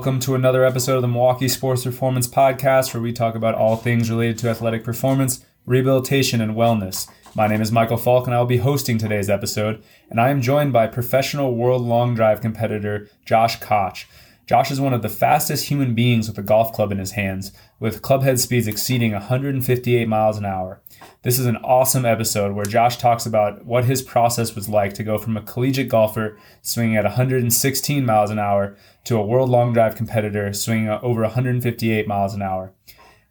Welcome to another episode of the Milwaukee Sports Performance Podcast, where we talk about all things related to athletic performance, rehabilitation, and wellness. My name is Michael Falk, and I will be hosting today's episode. And I am joined by professional world long drive competitor Josh Koch. Josh is one of the fastest human beings with a golf club in his hands, with clubhead speeds exceeding 158 miles an hour. This is an awesome episode where Josh talks about what his process was like to go from a collegiate golfer swinging at 116 miles an hour to a world long drive competitor swinging over 158 miles an hour.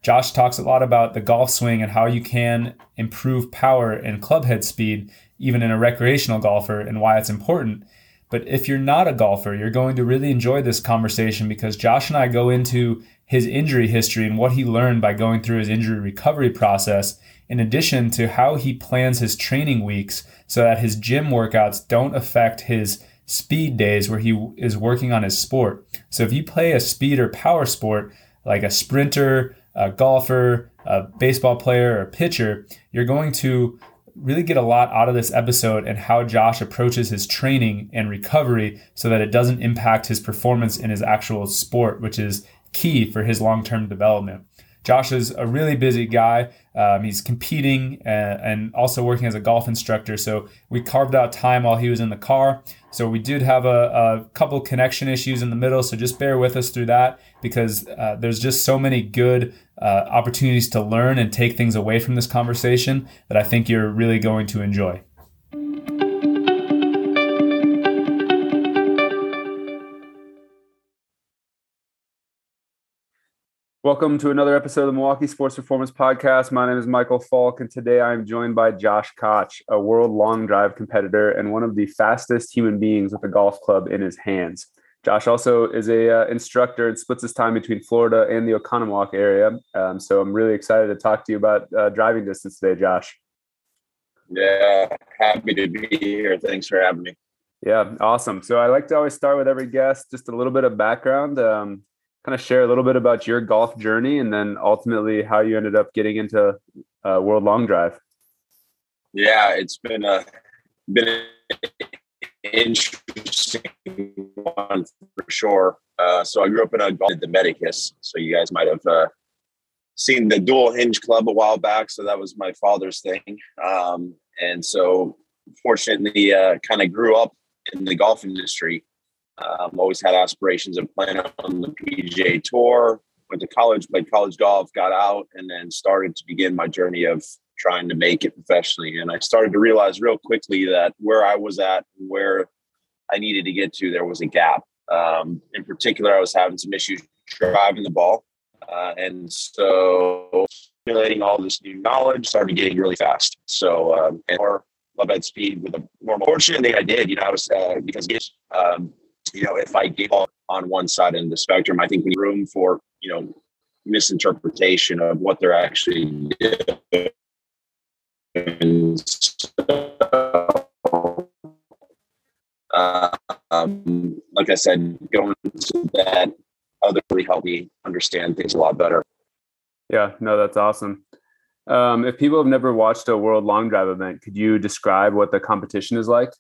Josh talks a lot about the golf swing and how you can improve power and clubhead speed even in a recreational golfer and why it's important. But if you're not a golfer, you're going to really enjoy this conversation because Josh and I go into his injury history and what he learned by going through his injury recovery process, in addition to how he plans his training weeks so that his gym workouts don't affect his speed days where he is working on his sport. So if you play a speed or power sport like a sprinter, a golfer, a baseball player, or a pitcher, you're going to really get a lot out of this episode and how Josh approaches his training and recovery so that it doesn't impact his performance in his actual sport, which is key for his long term development. Josh is a really busy guy. Um, he's competing and, and, also working as a golf instructor. So we carved out time while he was in the car. So we did have a, a couple connection issues in the middle. So just bear with us through that because uh, there's just so many good uh, opportunities to learn and take things away from this conversation that I think you're really going to enjoy. Welcome to another episode of the Milwaukee Sports Performance Podcast. My name is Michael Falk, and today I am joined by Josh Koch, a world long drive competitor and one of the fastest human beings with a golf club in his hands. Josh also is a uh, instructor and splits his time between Florida and the Oconomowoc area. Um, so I'm really excited to talk to you about uh, driving distance today, Josh. Yeah, happy to be here. Thanks for having me. Yeah, awesome. So I like to always start with every guest just a little bit of background. Um, kind of share a little bit about your golf journey and then ultimately how you ended up getting into uh, World Long Drive. Yeah, it's been a been an interesting one for sure. Uh, so I grew up in a golf the Medicus. So you guys might have uh, seen the dual hinge club a while back. So that was my father's thing. Um, and so fortunately, uh, kind of grew up in the golf industry. Um, always had aspirations of playing on the PGA Tour. Went to college, played college golf, got out, and then started to begin my journey of trying to make it professionally. And I started to realize real quickly that where I was at, where I needed to get to, there was a gap. Um, in particular, I was having some issues driving the ball, uh, and so accumulating all this new knowledge started getting really fast. So um, and more love at speed with a more fortunate I did. You know, I was uh, because um, you know, if I gave up on one side of the spectrum, I think we room for, you know, misinterpretation of what they're actually doing. Uh, um, like I said, going to that other really helped me understand things a lot better. Yeah, no, that's awesome. Um, if people have never watched a World Long Drive event, could you describe what the competition is like?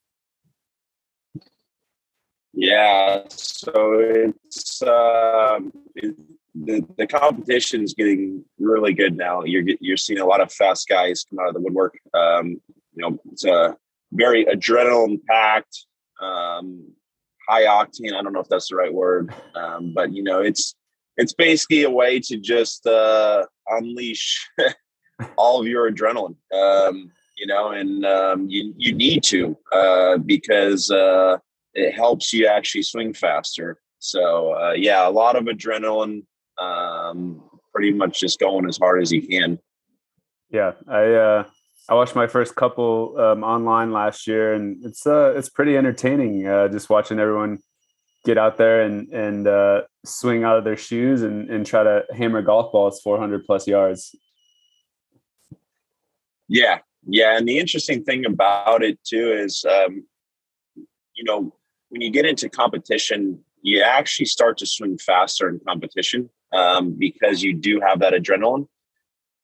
Yeah, so it's uh, it, the the competition is getting really good now. You're you're seeing a lot of fast guys come out of the woodwork. Um, you know, it's a very adrenaline packed, um, high octane. I don't know if that's the right word, um, but you know, it's it's basically a way to just uh, unleash all of your adrenaline. Um, you know, and um, you you need to uh, because uh, it helps you actually swing faster. So uh, yeah, a lot of adrenaline. Um, pretty much just going as hard as you can. Yeah, I uh, I watched my first couple um, online last year, and it's uh, it's pretty entertaining. Uh, just watching everyone get out there and and uh, swing out of their shoes and and try to hammer golf balls 400 plus yards. Yeah, yeah, and the interesting thing about it too is, um, you know, when you get into competition, you actually start to swing faster in competition um, because you do have that adrenaline.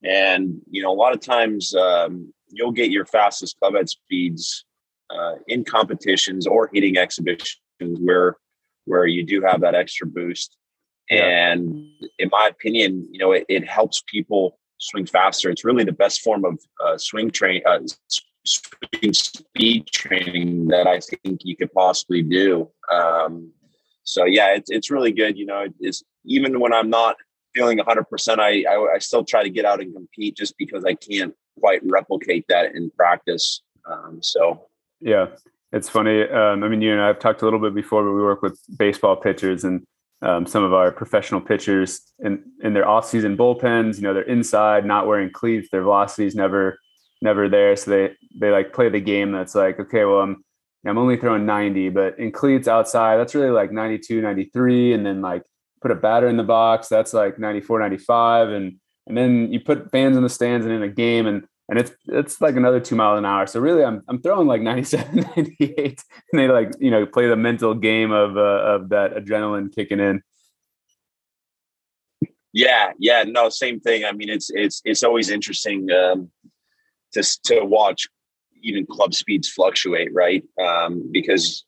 And, you know, a lot of times um, you'll get your fastest club head speeds uh, in competitions or hitting exhibitions where where you do have that extra boost. Yeah. And in my opinion, you know, it, it, helps people swing faster. It's really the best form of uh, swing train, uh, speed training that I think you could possibly do. Um, so yeah, it's it's really good. You know, it's even when I'm not feeling 100, percent I, I I still try to get out and compete just because I can't quite replicate that in practice. Um, so yeah, it's funny. Um, I mean, you and I have talked a little bit before, but we work with baseball pitchers and um, some of our professional pitchers in, in their off-season bullpens. You know, they're inside, not wearing cleats. Their velocity is never never there, so they they like play the game. That's like, okay, well, I'm I'm only throwing 90, but in cleats outside, that's really like 92, 93, and then like put a batter in the box, that's like 94, 95, and and then you put fans in the stands and in a game, and and it's it's like another two miles an hour. So really, I'm I'm throwing like 97, 98, and they like you know play the mental game of uh, of that adrenaline kicking in. Yeah, yeah, no, same thing. I mean, it's it's it's always interesting um, to to watch even club speeds fluctuate, right? Um, because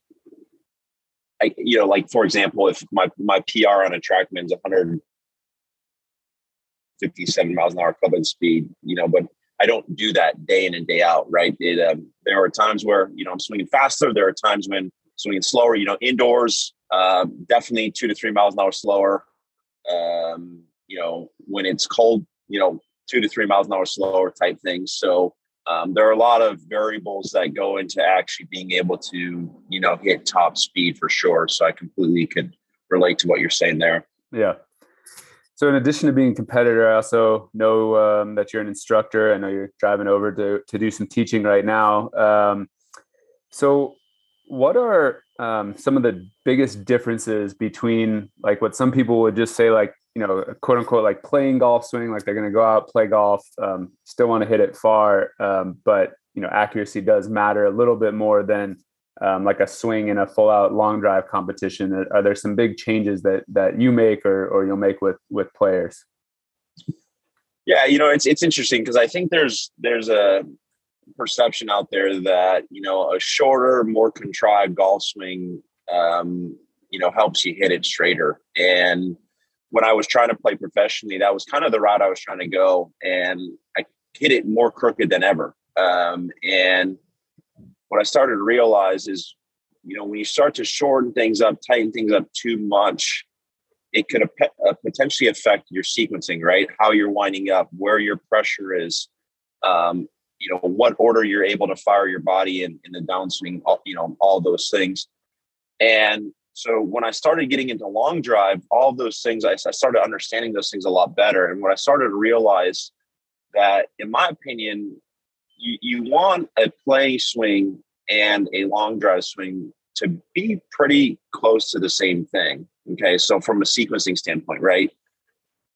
I, you know, like for example, if my my PR on a track TrackMan's 157 miles an hour club speed, you know, but I don't do that day in and day out, right? It, um, there are times where you know I'm swinging faster. There are times when swinging slower. You know, indoors, uh, definitely two to three miles an hour slower. Um, you know, when it's cold, you know, two to three miles an hour slower type things. So um, there are a lot of variables that go into actually being able to, you know, hit top speed for sure. So I completely could relate to what you're saying there. Yeah. So in addition to being a competitor, I also know um, that you're an instructor. I know you're driving over to to do some teaching right now. Um, so what are um, some of the biggest differences between like what some people would just say like you know quote unquote like playing golf swing like they're going to go out play golf um, still want to hit it far um, but you know accuracy does matter a little bit more than um, like a swing in a full out long drive competition? Are there some big changes that that you make or or you'll make with with players? Yeah, you know, it's it's interesting because I think there's there's a perception out there that you know a shorter, more contrived golf swing, um, you know, helps you hit it straighter. And when I was trying to play professionally, that was kind of the route I was trying to go, and I hit it more crooked than ever. Um, and what I started to realize is, you know, when you start to shorten things up, tighten things up too much, it could uh, potentially affect your sequencing, right? How you're winding up, where your pressure is, um, you know, what order you're able to fire your body in, in the downswing, all, you know, all those things. And so when I started getting into long drive, all those things, I, I started understanding those things a lot better. And when I started to realize that, in my opinion, you, you want a play swing and a long drive swing to be pretty close to the same thing. Okay. So, from a sequencing standpoint, right?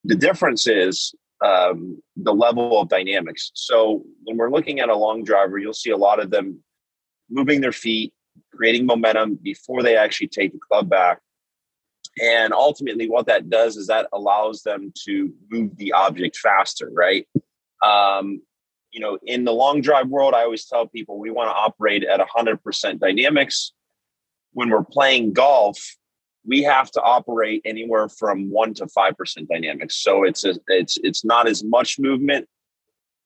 The difference is um, the level of dynamics. So, when we're looking at a long driver, you'll see a lot of them moving their feet, creating momentum before they actually take the club back. And ultimately, what that does is that allows them to move the object faster, right? Um, you know, in the long drive world, I always tell people we want to operate at 100% dynamics. When we're playing golf, we have to operate anywhere from 1 to 5% dynamics. So it's a, it's it's not as much movement,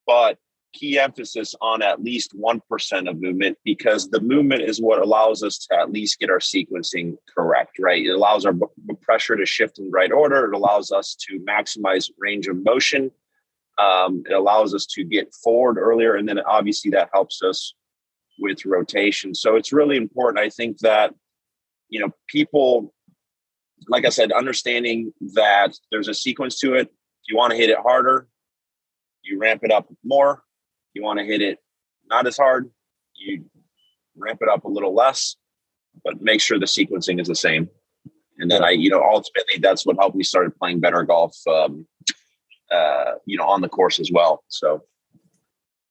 but key emphasis on at least 1% of movement because the movement is what allows us to at least get our sequencing correct, right? It allows our pressure to shift in the right order. It allows us to maximize range of motion um, it allows us to get forward earlier, and then obviously that helps us with rotation. So it's really important. I think that you know people, like I said, understanding that there's a sequence to it. If you want to hit it harder, you ramp it up more. You want to hit it not as hard, you ramp it up a little less, but make sure the sequencing is the same. And then I, you know, ultimately that's what helped me started playing better golf um, uh, you know, on the course as well. So,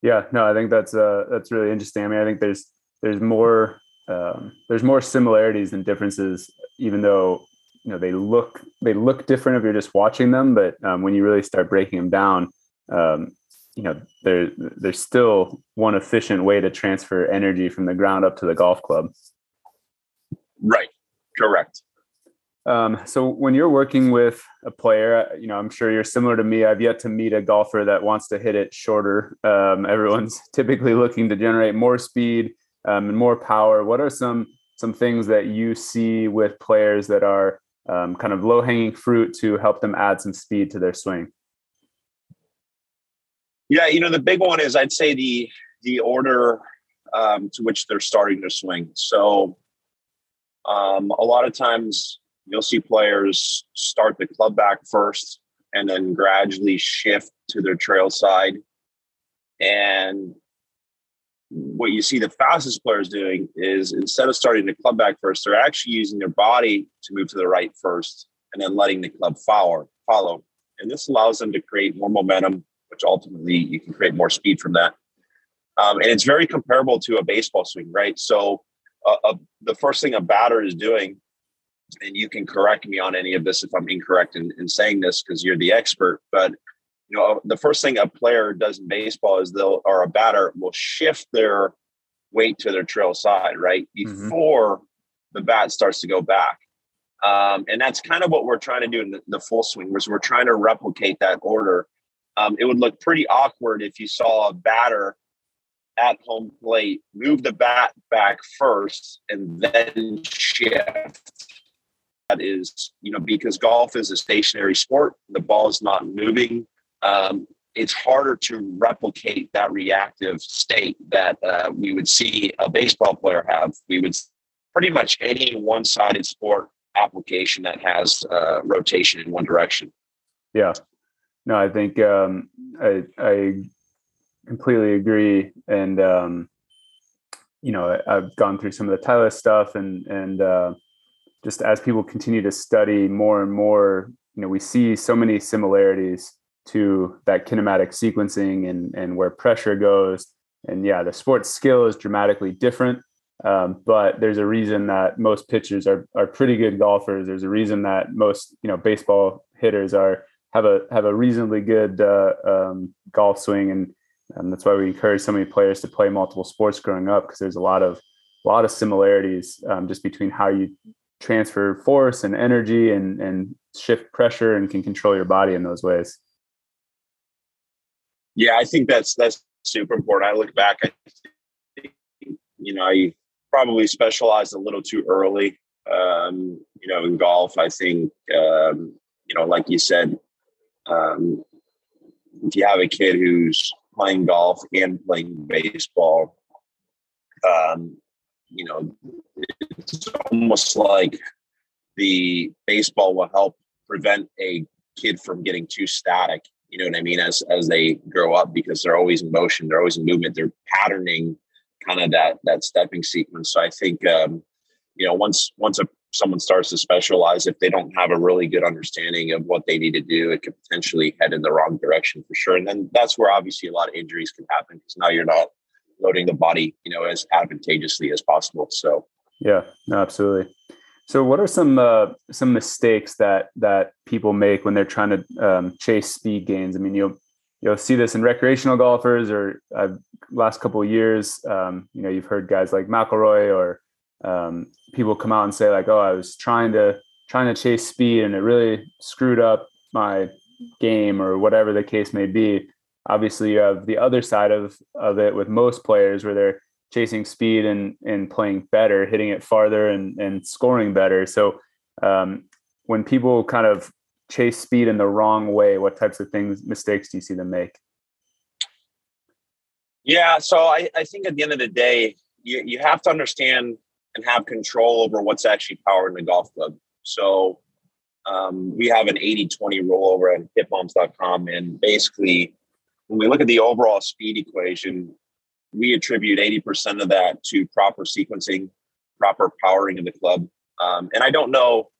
yeah, no, I think that's uh, that's really interesting. I mean, I think there's there's more um, there's more similarities than differences, even though you know they look they look different if you're just watching them. But um, when you really start breaking them down, um, you know, there there's still one efficient way to transfer energy from the ground up to the golf club. Right. Correct. Um, so when you're working with a player, you know, I'm sure you're similar to me. I've yet to meet a golfer that wants to hit it shorter. Um, everyone's typically looking to generate more speed um, and more power. What are some some things that you see with players that are um, kind of low hanging fruit to help them add some speed to their swing? Yeah, you know, the big one is I'd say the the order um, to which they're starting to swing. So um, a lot of times you'll see players start the club back first and then gradually shift to their trail side. And what you see the fastest players doing is instead of starting the club back first, they're actually using their body to move to the right first and then letting the club follow. follow. And this allows them to create more momentum, which ultimately you can create more speed from that. Um, and it's very comparable to a baseball swing, right? So uh, uh, the first thing a batter is doing and you can correct me on any of this if I'm incorrect in, in saying this because you're the expert. But you know, the first thing a player does in baseball is they'll or a batter will shift their weight to their trail side right mm-hmm. before mm-hmm. the bat starts to go back. Um, and that's kind of what we're trying to do in the, the full swing, was we're trying to replicate that order. Um, it would look pretty awkward if you saw a batter at home plate move the bat back first and then shift that is, you know, because golf is a stationary sport, the ball is not moving. Um, it's harder to replicate that reactive state that uh, we would see a baseball player have. We would pretty much any one sided sport application that has uh, rotation in one direction. Yeah. No, I think um, I, I completely agree. And, um, you know, I've gone through some of the Titleist stuff and, and, uh, just as people continue to study more and more, you know, we see so many similarities to that kinematic sequencing and and where pressure goes. And yeah, the sports skill is dramatically different. Um, but there's a reason that most pitchers are are pretty good golfers. There's a reason that most you know baseball hitters are have a have a reasonably good uh, um, golf swing, and, and that's why we encourage so many players to play multiple sports growing up because there's a lot of a lot of similarities um, just between how you transfer force and energy and and shift pressure and can control your body in those ways. Yeah i think that's that's super important. I look back i think, you know i probably specialized a little too early um, you know in golf. I think um, you know like you said um, if you have a kid who's playing golf and playing baseball um, you know, it's almost like the baseball will help prevent a kid from getting too static. You know what I mean? As as they grow up, because they're always in motion, they're always in movement, they're patterning kind of that that stepping sequence. So I think um, you know once once a someone starts to specialize, if they don't have a really good understanding of what they need to do, it could potentially head in the wrong direction for sure. And then that's where obviously a lot of injuries can happen because now you're not loading the body, you know, as advantageously as possible. So yeah, absolutely. So, what are some uh, some mistakes that that people make when they're trying to um, chase speed gains? I mean, you'll you'll see this in recreational golfers, or uh, last couple of years, um, you know, you've heard guys like McIlroy or um, people come out and say like, "Oh, I was trying to trying to chase speed, and it really screwed up my game," or whatever the case may be obviously you have the other side of of it with most players where they're chasing speed and and playing better, hitting it farther and and scoring better. So um, when people kind of chase speed in the wrong way, what types of things mistakes do you see them make? Yeah, so I, I think at the end of the day, you, you have to understand and have control over what's actually powering the golf club. So um, we have an 80 20 rollover at hitbombs.com. And basically, when we look at the overall speed equation, we attribute 80% of that to proper sequencing, proper powering of the club. Um, and I don't know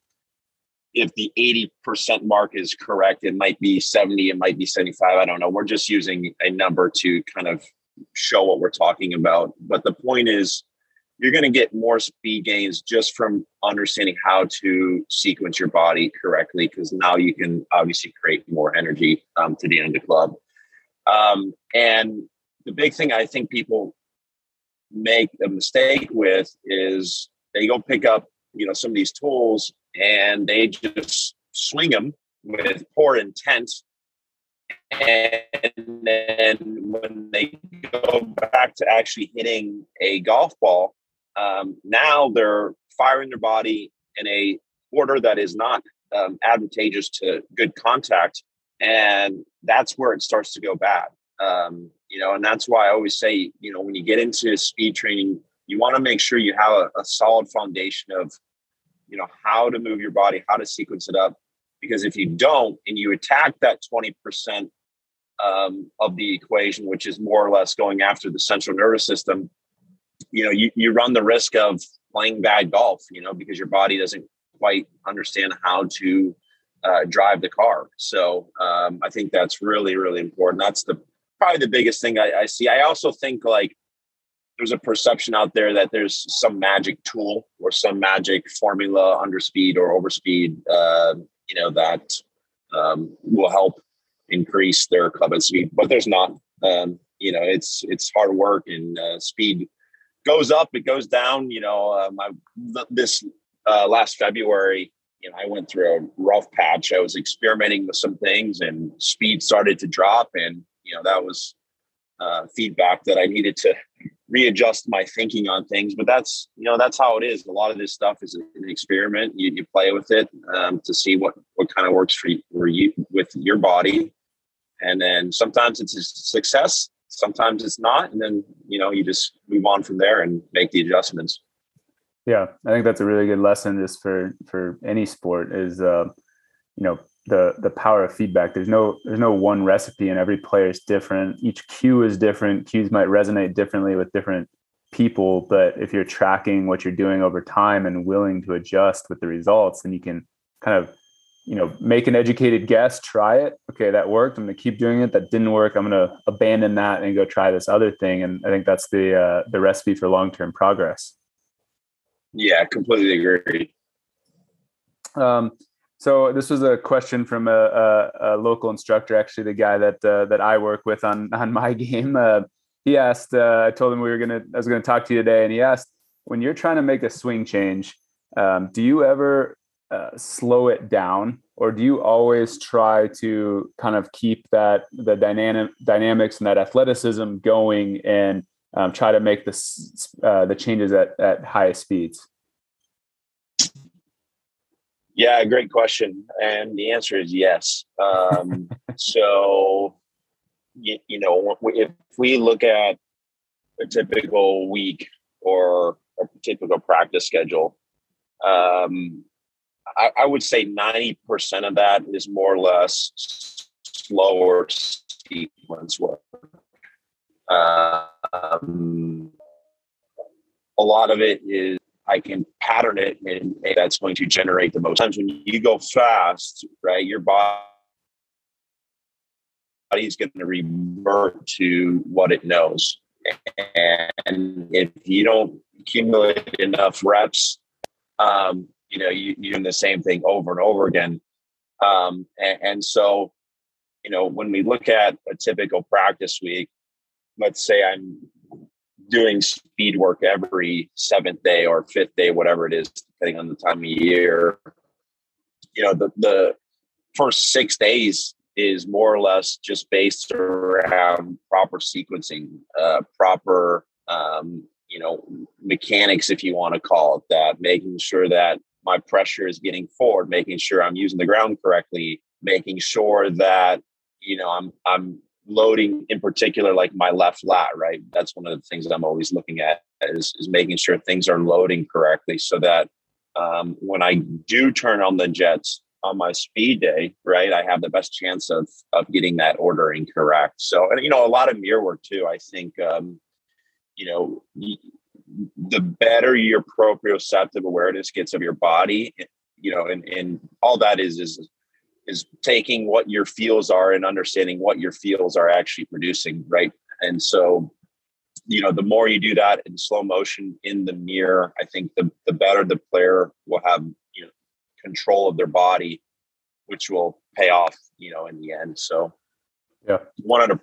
if the 80% mark is correct. It might be 70, it might be 75. I don't know. We're just using a number to kind of show what we're talking about. But the point is, you're going to get more speed gains just from understanding how to sequence your body correctly, because now you can obviously create more energy um, to the end of the club. Um, and the big thing I think people make a mistake with is they go pick up you know some of these tools and they just swing them with poor intent and then when they go back to actually hitting a golf ball um, now they're firing their body in a order that is not um, advantageous to good contact and that's where it starts to go bad. Um, you know and that's why i always say you know when you get into speed training you want to make sure you have a, a solid foundation of you know how to move your body how to sequence it up because if you don't and you attack that 20% um, of the equation which is more or less going after the central nervous system you know you, you run the risk of playing bad golf you know because your body doesn't quite understand how to uh, drive the car. So um, i think that's really really important. That's the probably the biggest thing I, I see. I also think like there's a perception out there that there's some magic tool or some magic formula under speed or over speed, uh, you know, that um, will help increase their club speed, but there's not. Um, you know, it's it's hard work and uh, speed goes up, it goes down. You know, uh, my this uh, last February, you know, I went through a rough patch. I was experimenting with some things, and speed started to drop, and you know that was uh, feedback that I needed to readjust my thinking on things. But that's you know that's how it is. A lot of this stuff is an experiment. You, you play with it um, to see what what kind of works for you, for you with your body, and then sometimes it's a success, sometimes it's not, and then you know you just move on from there and make the adjustments. Yeah, I think that's a really good lesson just for for any sport is uh, you know the the power of feedback. There's no there's no one recipe, and every player is different. Each cue is different. Cues might resonate differently with different people, but if you're tracking what you're doing over time and willing to adjust with the results, then you can kind of you know make an educated guess, try it. Okay, that worked. I'm going to keep doing it. That didn't work. I'm going to abandon that and go try this other thing. And I think that's the uh, the recipe for long term progress. Yeah, completely agree. Um, so this was a question from a, a, a local instructor, actually the guy that uh, that I work with on on my game. Uh, he asked, uh, I told him we were gonna, I was gonna talk to you today, and he asked, when you're trying to make a swing change, um, do you ever uh, slow it down, or do you always try to kind of keep that the dynamic dynamics and that athleticism going, and um, try to make the uh, the changes at at highest speeds? Yeah, great question. And the answer is yes. Um, so, you, you, know, if we look at a typical week or a typical practice schedule, um, I, I, would say 90% of that is more or less slower sequence work. Um, a lot of it is I can pattern it and that's going to generate the most times when you go fast, right? Your body is going to revert to what it knows. And if you don't accumulate enough reps, um, you know, you, you're doing the same thing over and over again. Um, and, and so, you know, when we look at a typical practice week, let's say I'm doing speed work every seventh day or fifth day, whatever it is, depending on the time of year. You know, the, the first six days is more or less just based around proper sequencing, uh, proper, um, you know, mechanics, if you want to call it that, making sure that my pressure is getting forward, making sure I'm using the ground correctly, making sure that, you know, I'm, I'm loading in particular like my left lat right? That's one of the things that i'm always looking at is, is making sure things are loading correctly so that um, when i do turn on the jets on my speed day right i have the best chance of of getting that ordering correct. So and you know a lot of mirror work too i think um, you know the better your proprioceptive awareness gets of your body you know and and all that is is is taking what your feels are and understanding what your feels are actually producing right? And so you know the more you do that in slow motion in the mirror i think the, the better the player will have you know control of their body which will pay off you know in the end. So yeah. 100%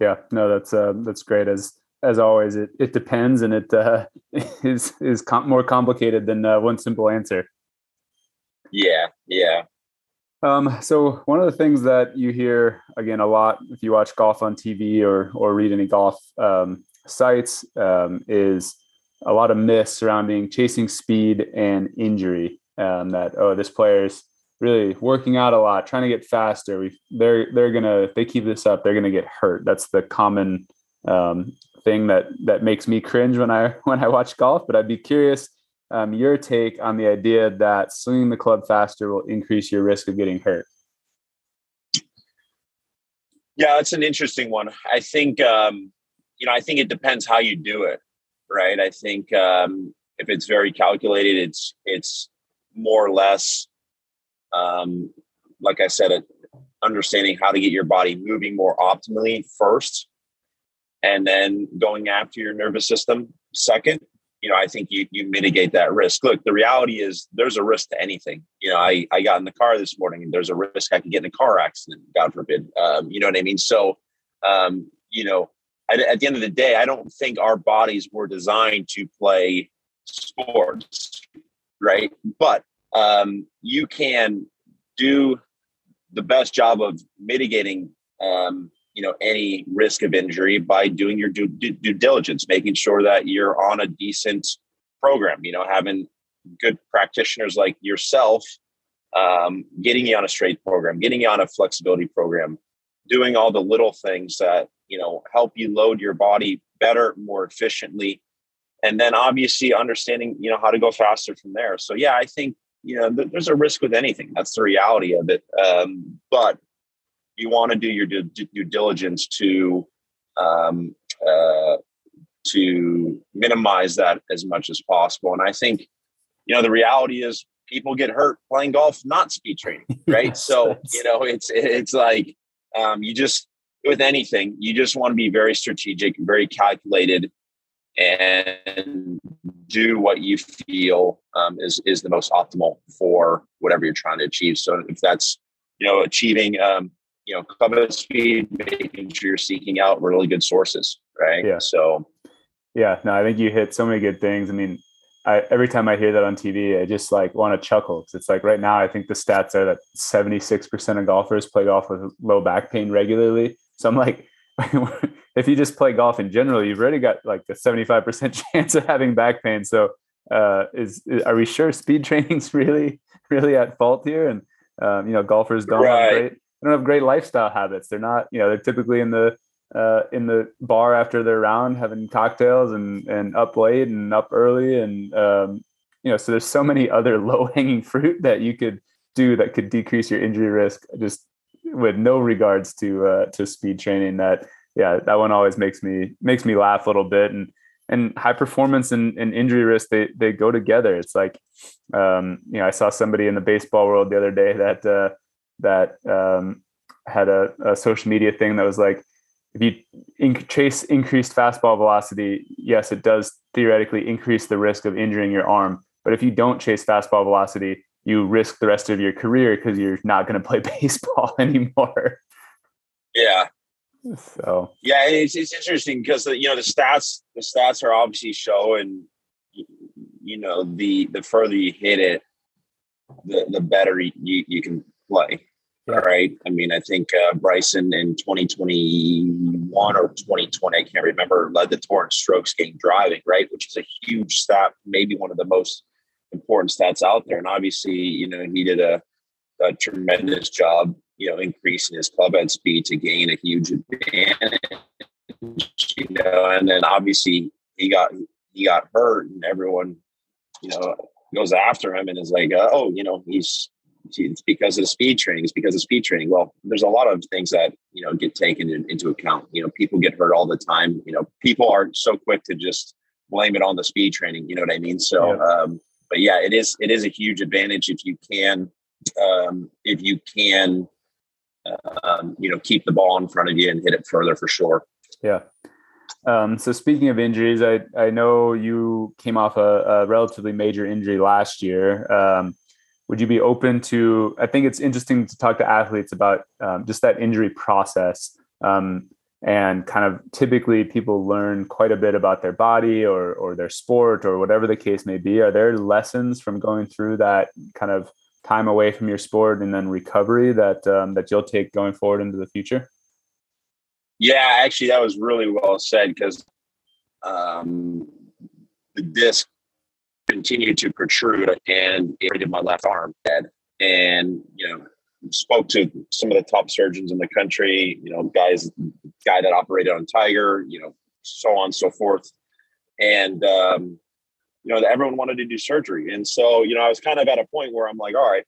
yeah. No that's uh that's great. As as always, it, it depends, and it uh, is is com- more complicated than uh, one simple answer. Yeah, yeah. Um, so one of the things that you hear again a lot if you watch golf on TV or or read any golf um, sites um, is a lot of myths surrounding chasing speed and injury. Um, that oh, this player's really working out a lot, trying to get faster. We they're they're gonna if they keep this up, they're gonna get hurt. That's the common um, thing that that makes me cringe when I when I watch golf. But I'd be curious um, your take on the idea that swinging the club faster will increase your risk of getting hurt. Yeah, it's an interesting one. I think um, you know, I think it depends how you do it, right? I think um, if it's very calculated, it's it's more or less, um, like I said, understanding how to get your body moving more optimally first, and then going after your nervous system second you know, I think you you mitigate that risk. Look, the reality is there's a risk to anything. You know, I I got in the car this morning and there's a risk I could get in a car accident, God forbid. Um, you know what I mean? So, um, you know, at, at the end of the day, I don't think our bodies were designed to play sports, right? But um, you can do the best job of mitigating um, you know any risk of injury by doing your due, due, due, diligence making sure that you're on a decent program you know having good practitioners like yourself um, getting you on a straight program getting you on a flexibility program doing all the little things that you know help you load your body better more efficiently and then obviously understanding you know how to go faster from there. So yeah i think you know th- there's a risk with anything. That's the reality of it. Um, but you want to do your due, due diligence to um, uh, to minimize that as much as possible. And I think, you know, the reality is people get hurt playing golf, not speed training, right? yes, so you know, it's it's like um, you just with anything, you just want to be very strategic, very calculated, and do what you feel um, is is the most optimal for whatever you're trying to achieve. So if that's you know achieving um, you know, club speed, making sure you're seeking out really good sources, right? Yeah. So, yeah, no, I think you hit so many good things. I mean, I, every time I hear that on TV, I just like want to chuckle because it's like right now, I think the stats are that 76% of golfers play golf with low back pain regularly. So I'm like, if you just play golf in general, you've already got like a 75% chance of having back pain. So, uh, is, is are we sure speed training's really, really at fault here? And, um, you know, golfers don't right. have great don't have great lifestyle habits. They're not, you know, they're typically in the uh, in the bar after their round having cocktails and and up late and up early and um, you know so there's so many other low hanging fruit that you could do that could decrease your injury risk just with no regards to uh, to speed training that yeah that one always makes me makes me laugh a little bit and and high performance and, and injury risk they they go together it's like um, you know i saw somebody in the baseball world the other day that uh, that um, had a, a, social media thing that was like, if you inc- chase increased fastball velocity, yes, it does theoretically increase the risk of injuring your arm. But if you don't chase fastball velocity, you risk the rest of your career because you're not going to play baseball anymore. Yeah. So yeah, it's, it's interesting because you know the stats the stats are obviously showing you know the the further you hit it, the the better you you can play. Yeah. Right. I mean, I think uh, Bryson in 2021 or 2020, I can't remember, led the tour in strokes gained driving, right? Which is a huge stat, maybe one of the most important stats out there. And obviously, you know, he did a, a tremendous job, you know, increasing his club head speed to gain a huge advantage. You know, and then obviously he got he got hurt, and everyone, you know, goes after him and is like, uh, oh, you know, he's it's because of speed training. It's because of speed training. Well, there's a lot of things that you know get taken in, into account. You know, people get hurt all the time. You know, people are so quick to just blame it on the speed training. You know what I mean? So, yeah. Um, but yeah, it is it is a huge advantage if you can um, if you can um, you know keep the ball in front of you and hit it further for sure. Yeah. Um, so speaking of injuries, I I know you came off a, a relatively major injury last year. Um, would you be open to i think it's interesting to talk to athletes about um, just that injury process um, and kind of typically people learn quite a bit about their body or or their sport or whatever the case may be. Are there lessons from going through that kind of time away from your sport and then recovery that um, that you'll take going forward into the future? Yeah actually that was really well said because um, the disc continued to protrude and it my left arm dead and you know spoke to some of the top surgeons in the country, you know, guys, guy that operated on Tiger, you know, so on and so forth. And, um, you know, everyone wanted to do surgery. And so, you know, I was kind of at a point where I'm like, all right,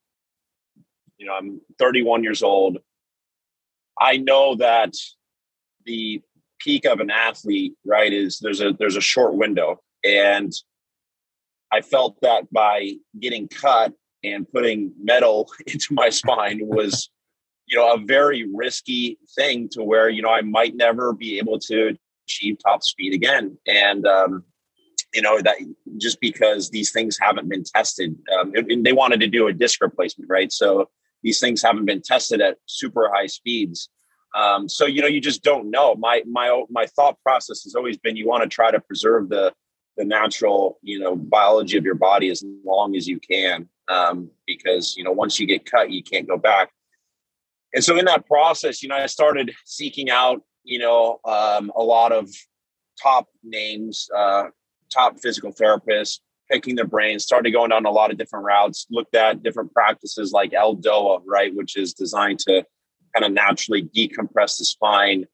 you know, I'm 31 years old. I know that the peak of an athlete, right, is there's a there's a short window. And I felt that by getting cut and putting metal into my spine was you know a very risky thing to where you know i might never be able to achieve top speed again. And um, you know that just because these things haven't been tested um, they wanted to do a disc replacement right? So these things haven't been tested at super high speeds. Um, so you know you just don't know. My my my thought process has always been you want to try to preserve the the natural you know biology of your body as long as you can um, because you know once you get cut you can't go back. And so in that process you know i started seeking out you know um, a lot of top names uh, top physical therapists picking their brains started going down a lot of different routes looked at different practices like eldoa right which is designed to kind of naturally decompress the spine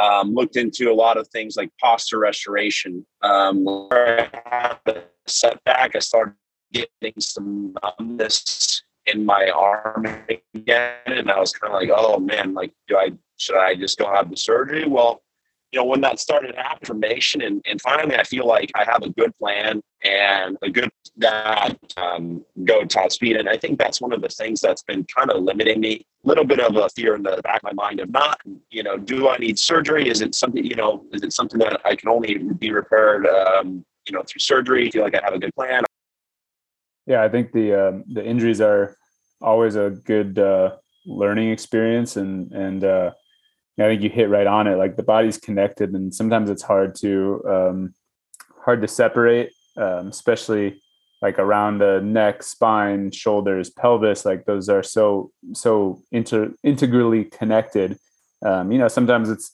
um, looked into a lot of things like posture restoration um, where I had a setback i started getting some numbness in my arm again. And I was kind of like, oh man, like, do I, should I just go have the surgery? Well, you know, when that started affirmation and, and finally I feel like I have a good plan and a good that um, go top speed. And I think that's one of the things that's been kind of limiting me. A little bit of a fear in the back of my mind of not, you know, do I need surgery? Is it something, you know, is it something that I can only be repaired, um, you know, through surgery? Feel like I have a good plan. Yeah, I think the uh, the injuries are always a good uh, learning experience, and and uh, I think you hit right on it. Like the body's connected, and sometimes it's hard to um, hard to separate, um, especially like around the neck, spine, shoulders, pelvis. Like those are so so inter integrally connected. Um, you know, sometimes it's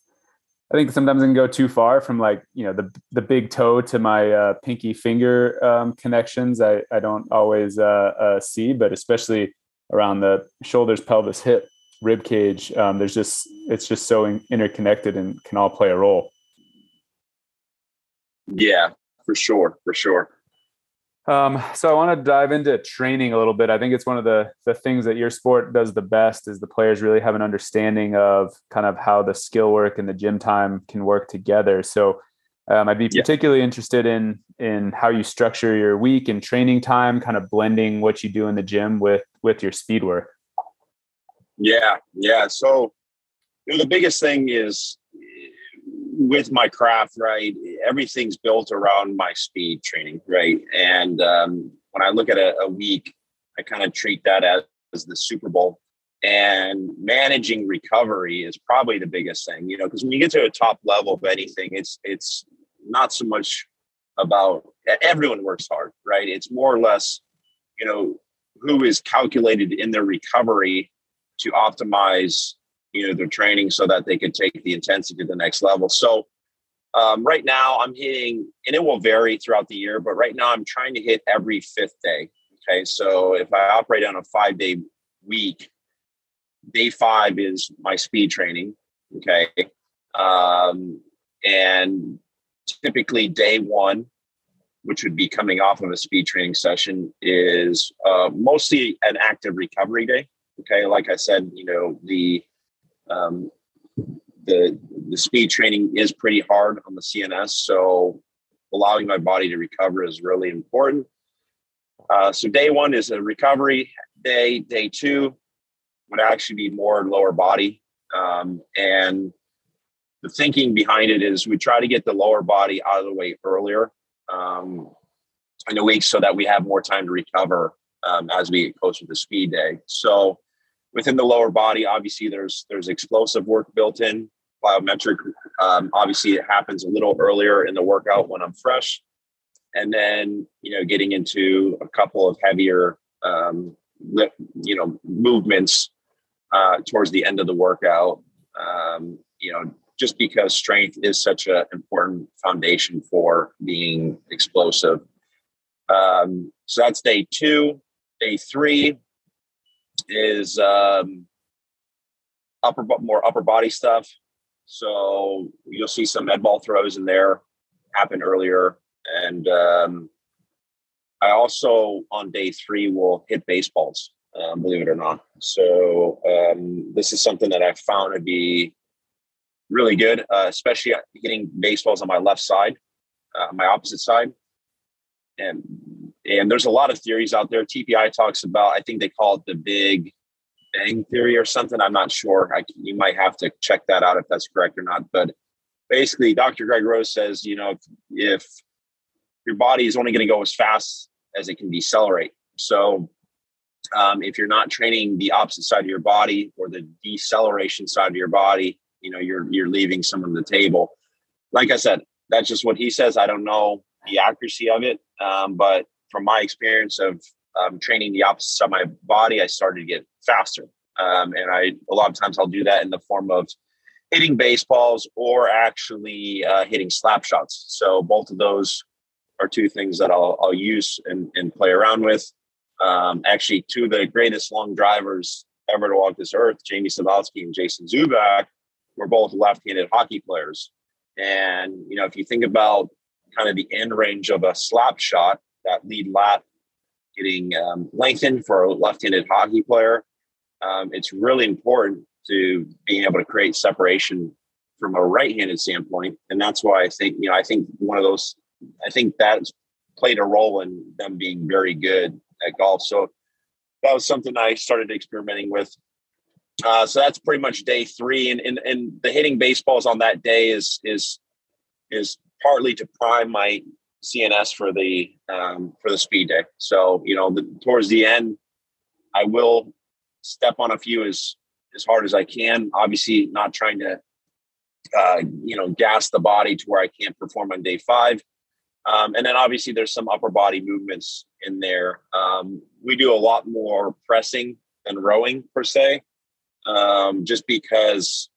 I think sometimes I can go too far from like you know the the big toe to my uh, pinky finger um, connections. I I don't always uh, uh, see, but especially around the shoulders, pelvis, hip, rib cage. Um, there's just it's just so in, interconnected and can all play a role. Yeah, for sure, for sure. Um, so I want to dive into training a little bit. I think it's one of the the things that your sport does the best is the players really have an understanding of kind of how the skill work and the gym time can work together. So um, I'd be particularly yeah. interested in in how you structure your week and training time, kind of blending what you do in the gym with with your speed work. Yeah, yeah. So you know, the biggest thing is with my craft, right, everything's built around my speed training, right? And um, when I look at a, a week, I kind of treat that as, as the Super Bowl. And managing recovery is probably the biggest thing, you know, because when you get to a top level of anything, it's it's not so much about everyone works hard, right? It's more or less, you know, who is calculated in their recovery to optimize you know their training so that they could take the intensity to the next level. So um, right now i'm hitting and it will vary throughout the year but right now i'm trying to hit every fifth day okay? So if i operate on a five day week day five is my speed training okay? Um, and typically day one which would be coming off of a speed training session is uh, mostly an active recovery day okay like i said you know the um, the the speed training is pretty hard on the CNS, so allowing my body to recover is really important. Uh, so day one is a recovery day. Day two would actually be more lower body, um, and the thinking behind it is we try to get the lower body out of the way earlier um, in a week so that we have more time to recover um, as we get closer to speed day. So within the lower body obviously there's there's explosive work built in plyometric. Um, obviously, it happens a little earlier in the workout when I'm fresh, and then you know getting into a couple of heavier um, you know movements uh, towards the end of the workout. Um, you know, just because strength is such an important foundation for being explosive. Um, so that's day two. Day three is um, upper more upper body stuff. So you'll see some med ball throws in there happen earlier, and um, I also on day three will hit baseballs. Um, believe it or not. So um, this is something that I found to be really good, uh, especially hitting baseballs on my left side, uh, my opposite side. And and there's a lot of theories out there. TPI talks about, I think they call it the big bang theory or something. I'm not sure. I, you might have to check that out if that's correct or not. But basically, Dr. Greg Rose says, you know, if, if your body is only going to go as fast as it can decelerate. So um, if you're not training the opposite side of your body or the deceleration side of your body, you know, you're you're leaving some on the table. Like I said, that's just what he says. I don't know the accuracy of it, um, but from my experience of um, training the opposite side of my body, I started to get faster. Um, and I a lot of times I'll do that in the form of hitting baseballs or actually uh, hitting slap shots. So both of those are two things that I'll, I'll use and, and play around with. Um, actually, two of the greatest long drivers ever to walk this earth, Jamie Sadlowski and Jason Zuback, were both left-handed hockey players. And you know, if you think about kind of the end range of a slap shot, that lead lat getting um, lengthened for a left-handed hockey player, um, it's really important to being able to create separation from a right-handed standpoint, and that's why I think you know I think one of those I think that's played a role in them being very good at golf. So that was something I started experimenting with. Uh, so that's pretty much day three, and, and and the hitting baseballs on that day is is is partly to prime my CNS for the um, for the speed day. So you know, the, towards the end, I will step on a few as as hard as I can. Obviously, not trying to uh, you know gas the body to where I can't perform on day five. Um, and then obviously there's some upper body movements in there. Um, we do a lot more pressing than rowing per se, um, just because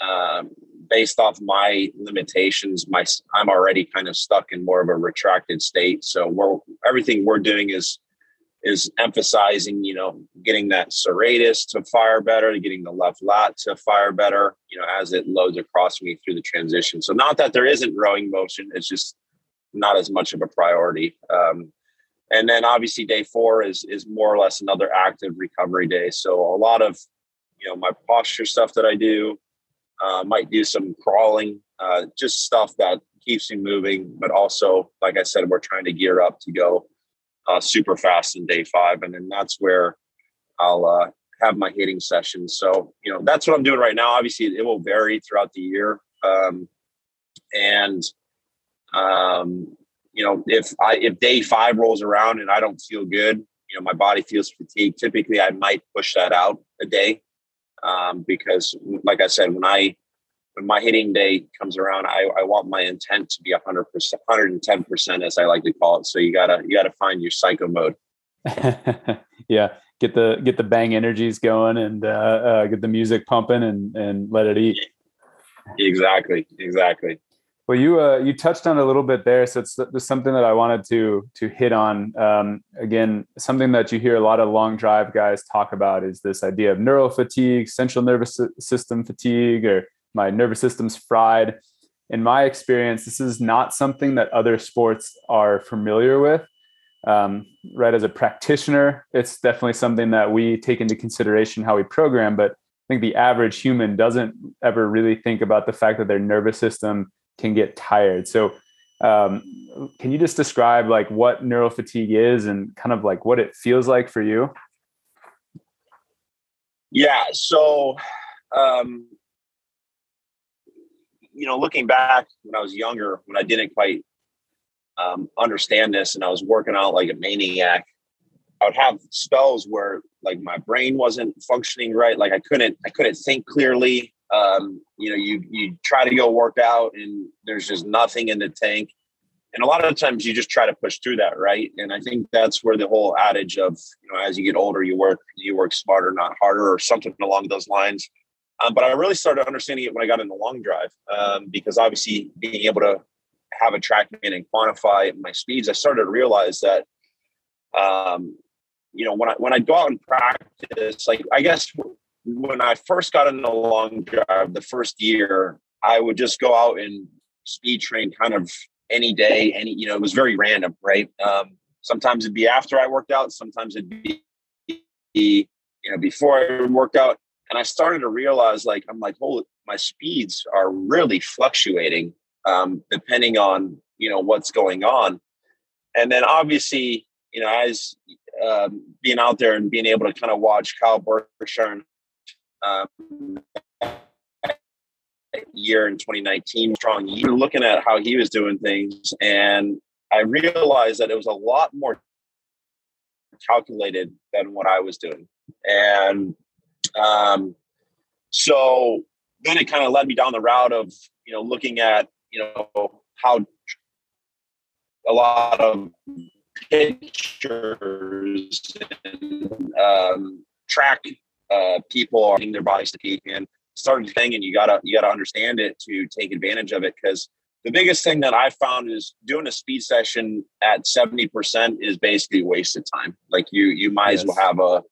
um, based off my limitations, my I'm already kind of stuck in more of a retracted state. So we're everything we're doing is is emphasizing, you know, getting that serratus to fire better, getting the left lat to fire better, you know, as it loads across me through the transition. So not that there isn't rowing motion, it's just not as much of a priority. Um, and then obviously day four is is more or less another active recovery day. So a lot of you know my posture stuff that I do, uh, might do some crawling, uh, just stuff that keeps me moving. But also, like I said, we're trying to gear up to go uh, super fast in day five, and then that's where I'll uh, have my hitting sessions. So you know that's what I'm doing right now. Obviously, it will vary throughout the year, um, and um, you know, if I if day five rolls around and I don't feel good, you know, my body feels fatigued. Typically, I might push that out a day um, because, like I said, when I when my hitting day comes around, I, I want my intent to be hundred percent, hundred and ten percent, as I like to call it. So you gotta you gotta find your psycho mode. yeah, get the get the bang energies going and uh, uh, get the music pumping and and let it eat. Exactly, exactly. Well, you uh, you touched on a little bit there, so it's, it's something that I wanted to to hit on. Um, again, something that you hear a lot of long drive guys talk about is this idea of neural fatigue, central nervous system fatigue, or my nervous system's fried. In my experience, this is not something that other sports are familiar with. Um, right, as a practitioner, it's definitely something that we take into consideration how we program, but I think the average human doesn't ever really think about the fact that their nervous system can get tired. So, um, can you just describe like what neural fatigue is and kind of like what it feels like for you? Yeah. So, um, you know, looking back when I was younger, when I didn't quite um, understand this and I was working out like a maniac, I would have spells where like my brain wasn't functioning right. Like I couldn't, I couldn't think clearly. Um, you know, you you try to go work out and there's just nothing in the tank. And a lot of times you just try to push through that, right? And I think that's where the whole adage of, you know, as you get older, you work you work smarter, not harder, or something along those lines. Um, but I really started understanding it when I got in the long drive, um, because obviously being able to have a TrackMan and quantify my speeds, I started to realize that, um, you know, when I when I go out and practice, like I guess when I first got in the long drive, the first year, I would just go out and speed train kind of any day, any you know, it was very random, right? Um, sometimes it'd be after I worked out, sometimes it'd be you know before I worked out and I started to realize like I'm like, holy, my speeds are really fluctuating um, depending on you know what's going on, and then obviously you know as um, being out there and being able to kind of watch Kyle Berkshire um, year in 2019 strong year looking at how he was doing things and I realized that it was a lot more calculated than what I was doing. And um, so then it kind of led me down the route of, you know, looking at, you know, how a lot of pictures and um, track uh, people are getting their bodies to peak and starting thing, and you gotta you gotta understand it to take advantage of it because the biggest thing that I found is doing a speed session at 70% is basically wasted time. Like you you might yes. as well have a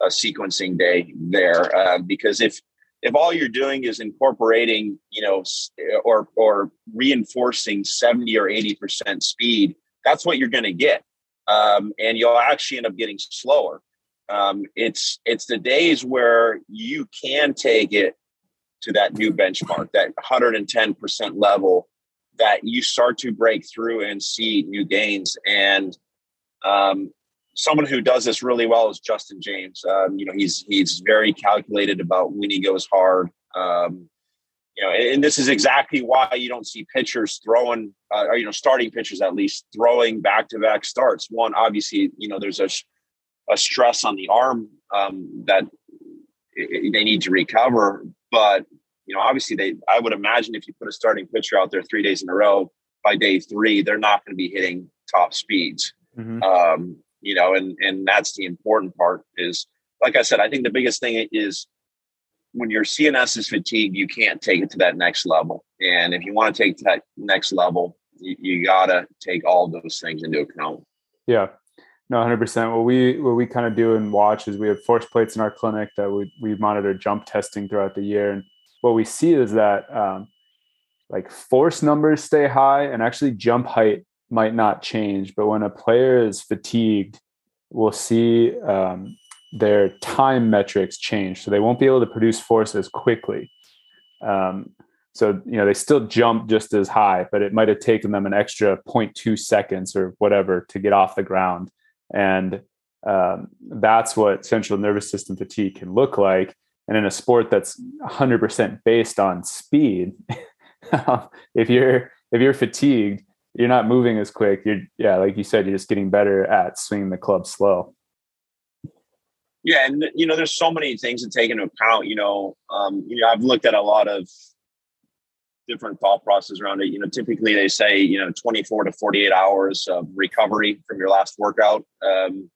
a sequencing day there uh, because if if all you're doing is incorporating you know or or reinforcing 70 or 80 percent speed that's what you're going to get um, and you'll actually end up getting slower um, it's it's the days where you can take it to that new benchmark that 110 percent level that you start to break through and see new gains and um, someone who does this really well is Justin James. Um, you know, he's he's very calculated about when he goes hard. Um, you know, and, and, this is exactly why you don't see pitchers throwing, uh, or you know, starting pitchers at least throwing back to back starts. One, obviously, you know, there's a a stress on the arm um, that they need to recover, but you know, obviously, they. I would imagine if you put a starting pitcher out there three days in a row, by day three, they're not going to be hitting top speeds. Mm-hmm. Um, you know, and and that's the important part is like I said, I think the biggest thing is when your CNS is fatigued, you can't take it to that next level. And if you want to take that next level, you, you gotta take all those things into account. Yeah. No, hundred percent. What we what we kind of do and watch is we have force plates in our clinic that we we monitor jump testing throughout the year, and what we see is that um, like force numbers stay high, and actually jump height might not change, but when a player is fatigued, we'll see um, their time metrics change. So they won't be able to produce force as quickly. Um, so you know they still jump just as high, but it might have taken them an extra 0.2 seconds or whatever to get off the ground, and um, that's what central nervous system fatigue can look like. And in a sport that's 100% based on speed, if you're if you're fatigued, you're not moving as quick. You're yeah, like you said, you're just getting better at swinging the club slow. Yeah, and you know, there's so many things to take into account. You know, um, you know, I've looked at a lot of different thought process around it. You know, typically they say you know 24 to 48 hours of recovery from your last workout. Um,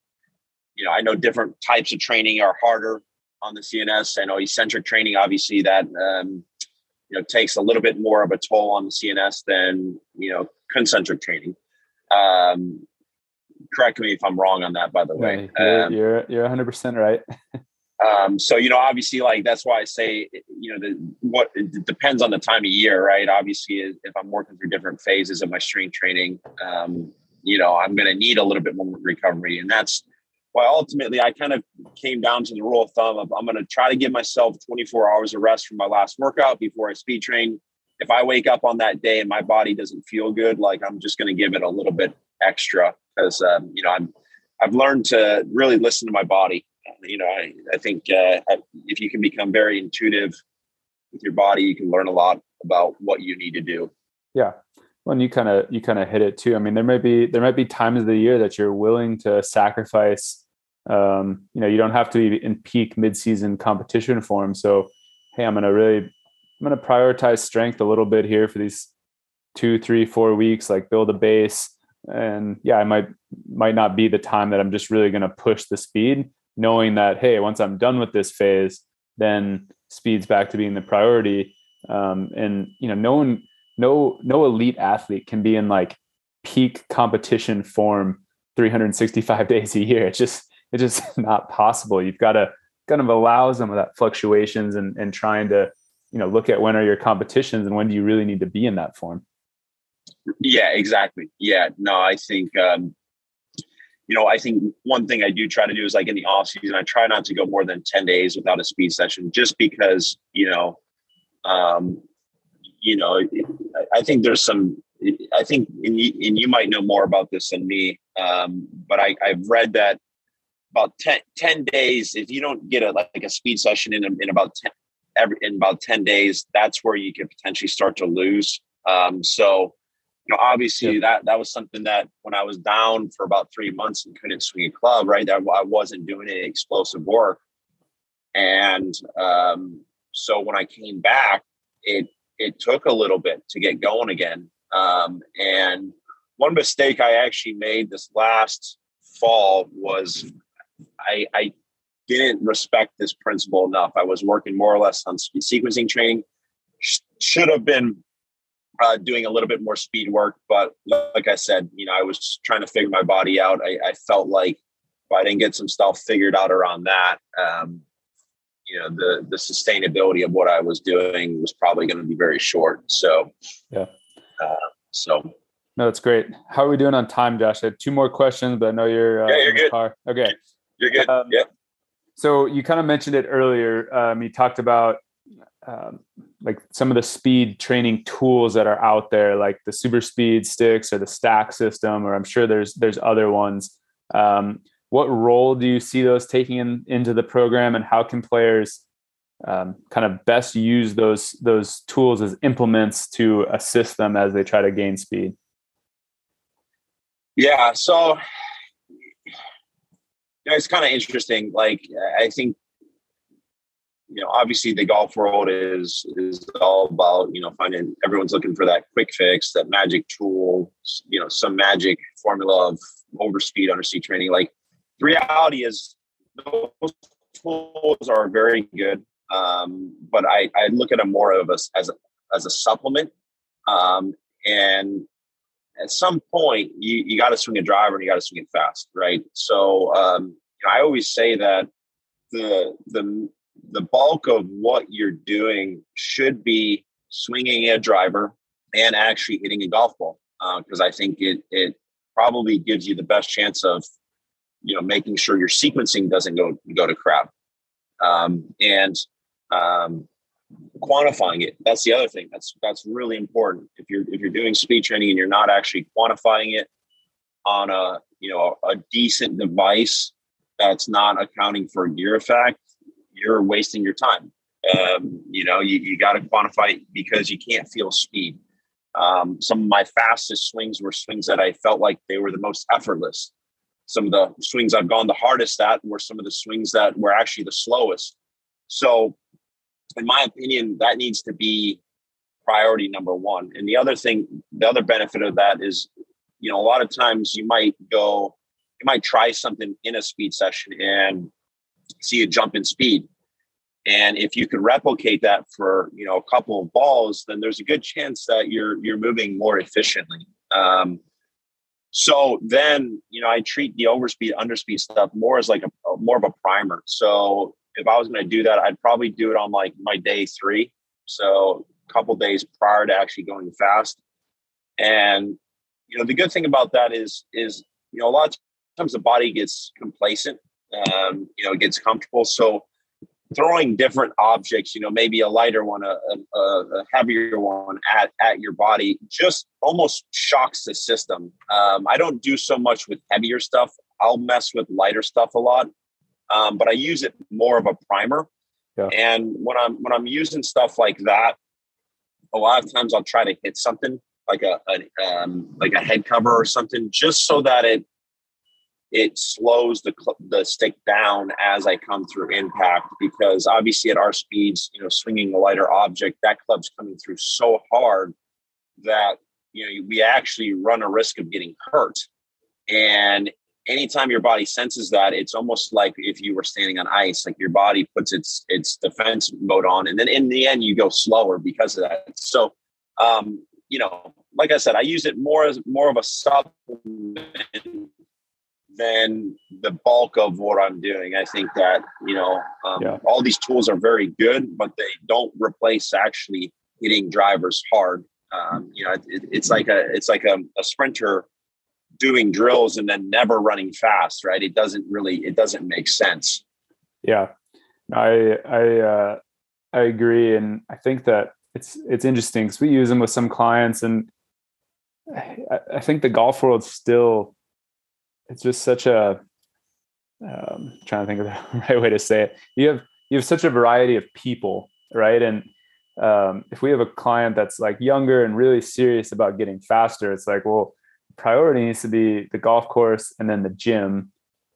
you know, I know different types of training are harder on the CNS. I know eccentric training, obviously, that um, you know takes a little bit more of a toll on the CNS than you know concentric training. Um, correct me if I'm wrong on that, by the way. you're, um, you're, you're 100% right. um, so, you know, obviously like, that's why I say, you know, the, what it depends on the time of year, right? Obviously if I'm working through different phases of my strength training, um, you know, I'm going to need a little bit more recovery. And that's why ultimately I kind of came down to the rule of thumb of I'm going to try to give myself 24 hours of rest from my last workout before I speed train if I wake up on that day and my body doesn't feel good, like I'm just going to give it a little bit extra because um, you know I'm I've learned to really listen to my body. You know, I I think uh, if you can become very intuitive with your body, you can learn a lot about what you need to do. Yeah. Well, and you kind of you kind of hit it too. I mean, there might be there might be times of the year that you're willing to sacrifice. Um, you know, you don't have to be in peak midseason competition form. So, hey, I'm going to really I'm going to prioritize strength a little bit here for these two, three, four weeks, like build a base. And yeah, I might might not be the time that I'm just really going to push the speed, knowing that hey, once I'm done with this phase, then speed's back to being the priority. Um, and you know, no one, no no elite athlete can be in like peak competition form 365 days a year. It's just it's just not possible. You've got to kind of allow some of that fluctuations and and trying to you know look at when are your competitions and when do you really need to be in that form. Yeah, exactly. Yeah, no, I think um, you know, I think one thing I do try to do is like in the off season, I try not to go more than 10 days without a speed session just because, you know, um, you know, I think there's some, I think, and you, and you might know more about this than me, um, but I, I've read that about 10, 10 days, if you don't get a, like a speed session in, in about 10, every, in about 10 days, that's where you could potentially start to lose. Um, so, you know, obviously that that was something that when I was down for about three months and couldn't swing a club, right, that I wasn't doing any explosive work, and um, so when I came back, it it took a little bit to get going again. Um, and one mistake I actually made this last fall was I, I didn't respect this principle enough. I was working more or less on sequencing training. should have been uh, doing a little bit more speed work. But like I said, you know, I was trying to figure my body out. I, I felt like if I didn't get some stuff figured out around that, um, you know, the the sustainability of what I was doing was probably going to be very short. So, yeah. Uh, so. No, that's great. How are we doing on time, Josh? I have two more questions, but I know you're, uh, yeah, you're good. Car. Okay. You're good. Um, yep. So you kind of mentioned it earlier. Um, you talked about um, like some of the speed training tools that are out there, like the super speed sticks or the stack system, or I'm sure there's there's other ones. Um, what role do you see those taking in, into the program, and how can players um, kind of best use those those tools as implements to assist them as they try to gain speed? Yeah, so it's kind of interesting. Like I think you know, obviously the golf world is is all about you know finding everyone's looking for that quick fix, that magic tool, you know, some magic formula of overspeed underspeed training. Like the reality is those tools are very good, um, but I I look at them more of a, as a as a supplement, um, and at some point you you got to swing a driver and you got to swing it fast, right? So um, you know, I always say that the the the bulk of what you're doing should be swinging a driver and actually hitting a golf ball because uh, I think it it probably gives you the best chance of you know making sure your sequencing doesn't go go to crap. Um, and um, quantifying it that's the other thing that's that's really important. If you're if you're doing speed training and you're not actually quantifying it on a you know a decent device that's not accounting for gear effect you're wasting your time. Um, you know, you, you got to quantify because you can't feel speed. Um, some of my fastest swings were swings that I felt like they were the most effortless. Some of the swings I've gone the hardest at were some of the swings that were actually the slowest. So, in my opinion, that needs to be priority number one. And the other thing, the other benefit of that is, you know, a lot of times you might go, you might try something in a speed session and see a jump in speed. And if you can replicate that for you know a couple of balls, then there's a good chance that you're you're moving more efficiently. Um, so then you know I treat the overspeed underspeed stuff more as like a, more of a primer. So if I was going to do that, I'd probably do it on like my day three, so a couple days prior to actually going fast. And you know the good thing about that is is you know a lot of times the body gets complacent um, you know, it gets comfortable. So throwing different objects, you know, maybe a lighter one, a, a, a, heavier one at, at your body just almost shocks the system. Um, I don't do so much with heavier stuff. I'll mess with lighter stuff a lot, um, but I use it more of a primer. Yeah. And when I'm when I'm using stuff like that, a lot of times I'll try to hit something like a, a um, like a head cover or something, just so that it it slows the the stick down as I come through impact because obviously at our speeds, you know, swinging a lighter object, that club's coming through so hard that you know we actually run a risk of getting hurt. And anytime your body senses that, it's almost like if you were standing on ice, like your body puts its its defense mode on, and then in the end you go slower because of that. So, um, you know, like I said, I use it more as more of a supplement than the bulk of what I'm doing. I think that you know um, yeah. all these tools are very good, but they don't replace actually hitting drivers hard. Um, you know, it, it's like a it's like a, a, sprinter doing drills and then never running fast, right? It doesn't really it doesn't make sense. Yeah, I I uh, I agree, and I think that it's it's interesting because we use them with some clients, and I, I think the golf world still it's just such a um, trying to think of the right way to say it. You have you have such a variety of people, right? And um, if we have a client that's like younger and really serious about getting faster, it's like, well, priority needs to be the golf course and then the gym.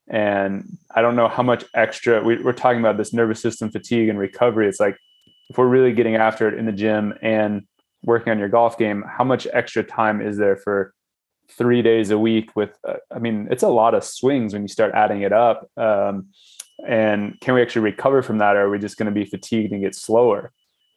And I don't know how much extra we, we're talking about this nervous system fatigue and recovery. It's like if we're really getting after it in the gym and working on your golf game, how much extra time is there for three days a week with uh, i mean it's a lot of swings when you start adding it up um, and can we actually recover from that or are we just going to be fatigued and get slower?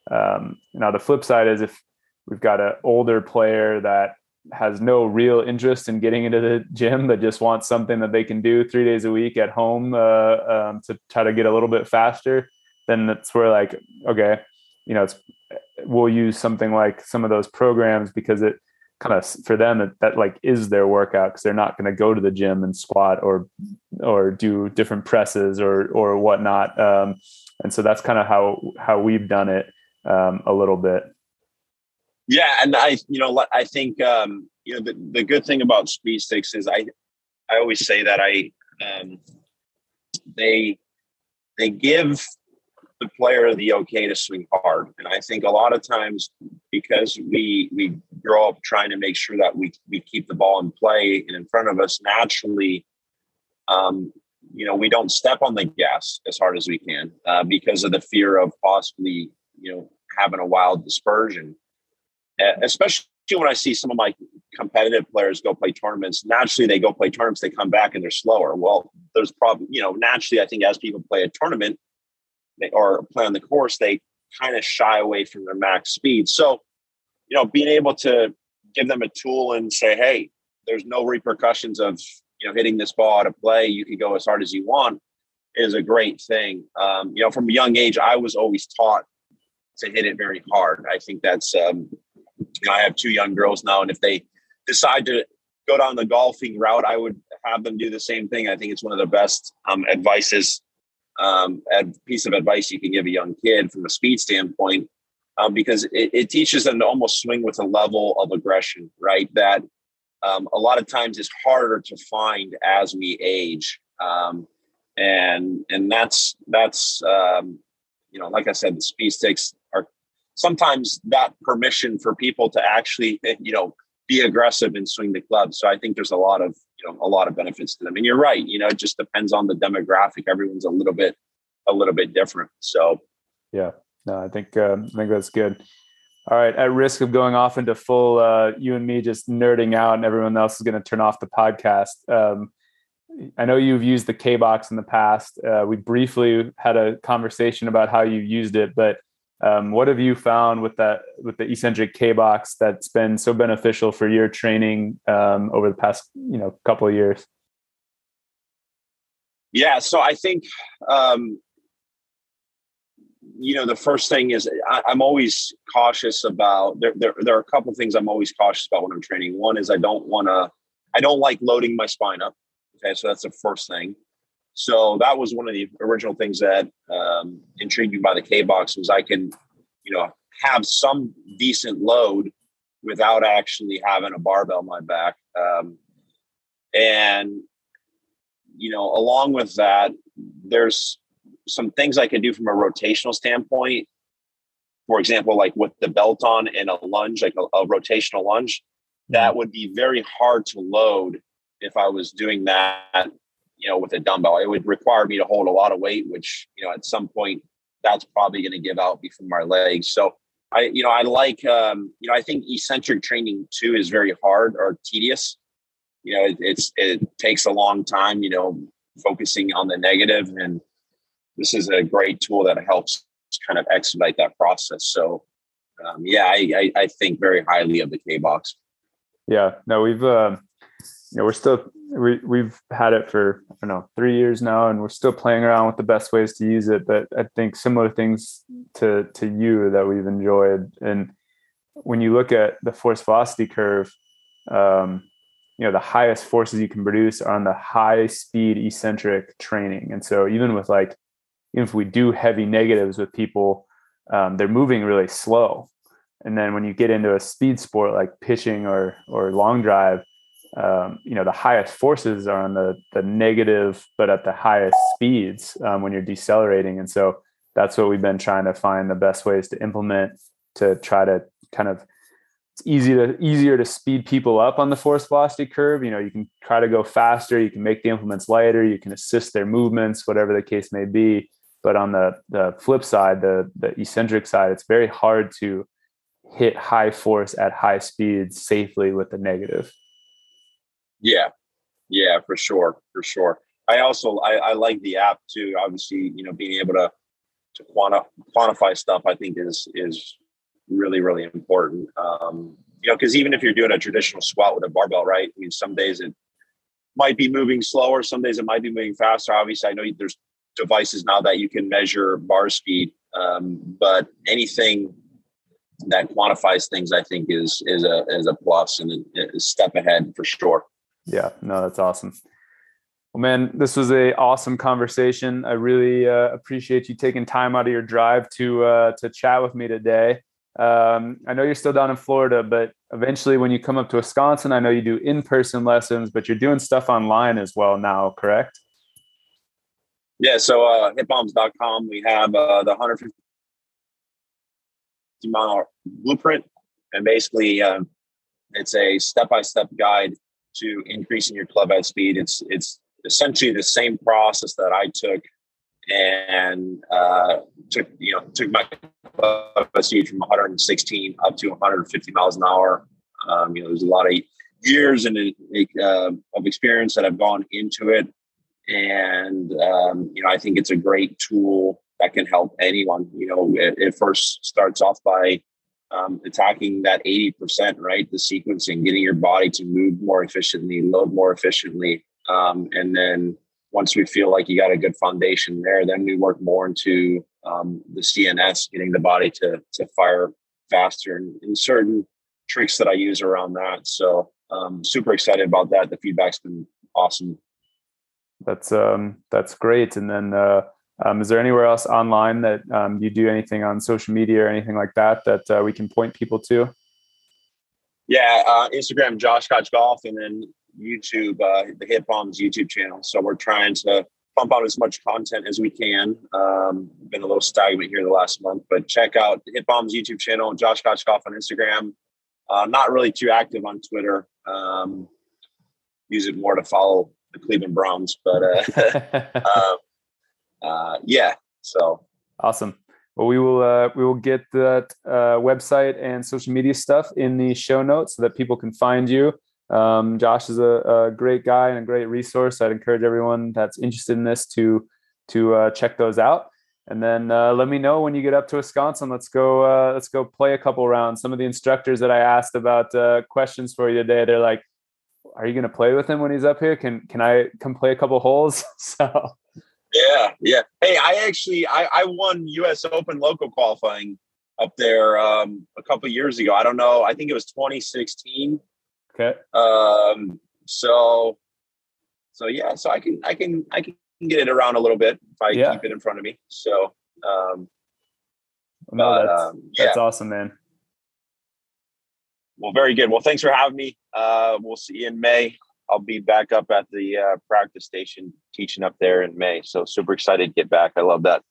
Um, now the flip side is if we've got an older player that has no real interest in getting into the gym but just wants something that they can do three days a week at home uh, um, to try to get a little bit faster then that's where like okay you know it's we'll use something like some of those programs because it kind of for them that, that like is their workout because they're not going to go to the gym and squat or or do different presses or or whatnot um, and so that's kind of how how we've done it um, a little bit. Yeah and i you know i think um, you know the, the good thing about speed sticks is i i always say that i um, they they give the player the okay to swing hard. And I think a lot of times because we we grow up trying to make sure that we we keep the ball in play and in front of us naturally, um, you know, we don't step on the gas as hard as we can uh, because of the fear of possibly you know having a wild dispersion. Uh, especially when I see some of my competitive players go play tournaments, naturally they go play tournaments, they come back and they're slower. Well, there's probably, you know, naturally, I think as people play a tournament, they, or play on the course, they kind of shy away from their max speed. So, you know, being able to give them a tool and say, hey, there's no repercussions of you know hitting this ball out of play. You can go as hard as you want is a great thing. Um, you know, from a young age, I was always taught to hit it very hard. I think that's um, you know, I have two young girls now, and if they decide to go down the golfing route, I would have them do the same thing. I think it's one of the best um, advices um, a piece of advice you can give a young kid from a speed standpoint, um, because it, it, teaches them to almost swing with a level of aggression, right? That um, a lot of times is harder to find as we age, um, and and that's that's um, you know, like I said, the speed sticks are sometimes that permission for people to actually you know be aggressive and swing the club. So I think there's a lot of you know a lot of benefits to them. And you're right, you know, it just depends on the demographic. Everyone's a little bit a little bit different. So yeah, no, I think um, I think that's good. All right, at risk of going off into full uh, you and me just nerding out, and everyone else is going to turn off the podcast. Um, I know you've used the K box in the past. Uh, we briefly had a conversation about how you used it, but um, what have you found with that with the eccentric K box that's been so beneficial for your training um, over the past you know couple of years? Yeah, so I think um, you know the first thing is I, am always cautious about there, there. There are a couple things I'm always cautious about when I'm training. One is I don't want to. I don't like loading my spine up. Okay, so that's the first thing. So that was one of the original things that um, intrigued me by the K box was I can, you know, have some decent load without actually having a barbell on my back. Um, and you know, along with that, there's some things I can do from a rotational standpoint. For example, like with the belt on and a lunge, like a, a rotational lunge, that mm-hmm. would be very hard to load if I was doing that, you know, with a dumbbell. It would require me to hold a lot of weight, which, you know, at some point that's probably going to give out before my legs. So I, you know, I like, um, you know, I think eccentric training too is very hard or tedious. You know, it, it's, it takes a long time, you know, focusing on the negative and this is a great tool that helps kind of expedite that process. So, um, yeah, I, I, I, think very highly of the K box. Yeah, no, we've, uh, you know, we're still we we've had it for I don't know three years now, and we're still playing around with the best ways to use it. But I think similar things to to you that we've enjoyed, and when you look at the force velocity curve, um, you know the highest forces you can produce are on the high speed eccentric training, and so even with like even if we do heavy negatives with people, um, they're moving really slow. And then when you get into a speed sport like pitching or or long drive, um, you know the highest forces are on the the negative but at the highest speeds um, when you're decelerating. And so that's what we've been trying to find the best ways to implement to try to kind of it's easy to easier to speed people up on the force velocity curve. You know you can try to go faster. You can make the implements lighter. You can assist their movements whatever the case may be. But on the the flip side the the eccentric side it's very hard to hit high force at high speeds safely with the negative yeah, yeah, for sure, for sure. I also I, I like the app too. Obviously, you know, being able to to quanti- quantify stuff, I think is is really really important. Um, you know, because even if you're doing a traditional squat with a barbell, right? I mean, some days it might be moving slower, some days it might be moving faster. Obviously, I know there's devices now that you can measure bar speed, um, but anything that quantifies things, I think, is is a is a plus and a, a step ahead for sure. Yeah, no, that's awesome. Well, man, this was a awesome conversation. I really uh, appreciate you taking time out of your drive to uh, to chat with me today. Um, I know you're still down in Florida, but eventually, when you come up to Wisconsin, I know you do in person lessons, but you're doing stuff online as well now, correct? Yeah. So, uh, hitbombs.com, we have uh, the 150 mile blueprint, and basically, um, it's a step by step guide to increasing your club head speed. It's it's essentially the same process that I took and uh, took you know took my club head speed from 116 up to 150 miles an hour. Um, you know, there's a lot of years and uh, of experience that I've gone into it, and um, you know, I think it's a great tool that can help anyone. You know, it, it first starts off by um, attacking that 80%, right? The sequencing, getting your body to move more efficiently, load more efficiently. Um, and then once we feel like you got a good foundation there, then we work more into um, the CNS, getting the body to, to fire faster and, and certain tricks that I use around that. So um, super excited about that. The feedback's been awesome. That's um, that's great. And then uh, um, is there anywhere else online that um, you do anything on social media or anything like that that uh, we can point people to? Yeah, uh, Instagram, Josh Koch Golf, and then YouTube, uh, the Hit Bombs YouTube channel. So we're trying to pump out as much content as we can. Um, been a little stagnant here the last month, but check out Hit Bombs YouTube channel, Josh Koch Golf on Instagram. Uh, not really too active on Twitter. Um, use it more to follow the Cleveland Browns, but uh, uh uh, yeah, so awesome. Well, we will uh, we will get that uh, website and social media stuff in the show notes so that people can find you. Um, Josh is a, a, great guy and a great resource. I'd encourage everyone that's interested in this to to uh, check those out. And then uh, let me know when you get up to Wisconsin. Let's go. Uh, let's go play a couple rounds. Some of the instructors that I asked about uh, questions for you today, they're like, "Are you going to play with him when he's up here? Can can I come play a couple holes?" so yeah, yeah. Hey, I actually I, I won U.S. Open local qualifying up there um, a couple years ago. I don't know. I think it was 2016. Okay. Um. So, so yeah. So I can I can I can get it around a little bit if I yeah. keep it in front of me. So. Um. No, but, that's, um, yeah. that's awesome, man. Well, very good. Well, thanks for having me. Uh, we'll see you in May. I'll be back up at the uh, practice station teaching up there in May. So super excited to get back. I love that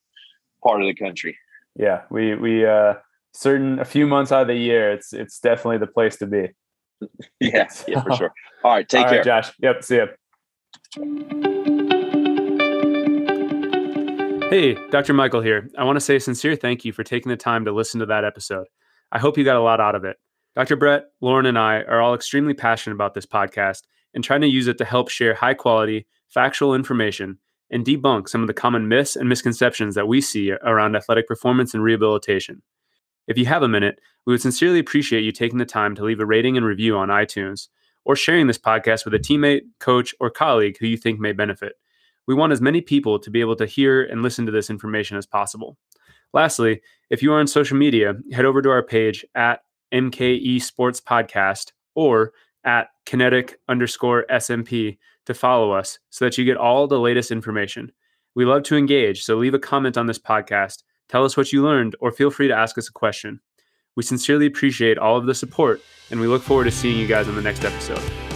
part of the country. Yeah, we we uh certain a few months out of the year, it's it's definitely the place to be. yeah, yeah, for sure. All right, take All care, right, Josh. Yep, see ya. Hey, Dr. Michael here. I want to say a sincere thank you for taking the time to listen to that episode. I hope you got a lot out of it. Dr. Brett, Lauren, and I are all extremely passionate about this podcast and trying to use it to help share high quality, factual information and debunk some of the common myths and misconceptions that we see around athletic performance and rehabilitation. If you have a minute, we would sincerely appreciate you taking the time to leave a rating and review on iTunes or sharing this podcast with a teammate, coach, or colleague who you think may benefit. We want as many people to be able to hear and listen to this information as possible. Lastly, if you are on social media, head over to our page at MKE Sports Podcast or at kinetic underscore SMP to follow us so that you get all the latest information. We love to engage, so leave a comment on this podcast, tell us what you learned, or feel free to ask us a question. We sincerely appreciate all of the support, and we look forward to seeing you guys on the next episode.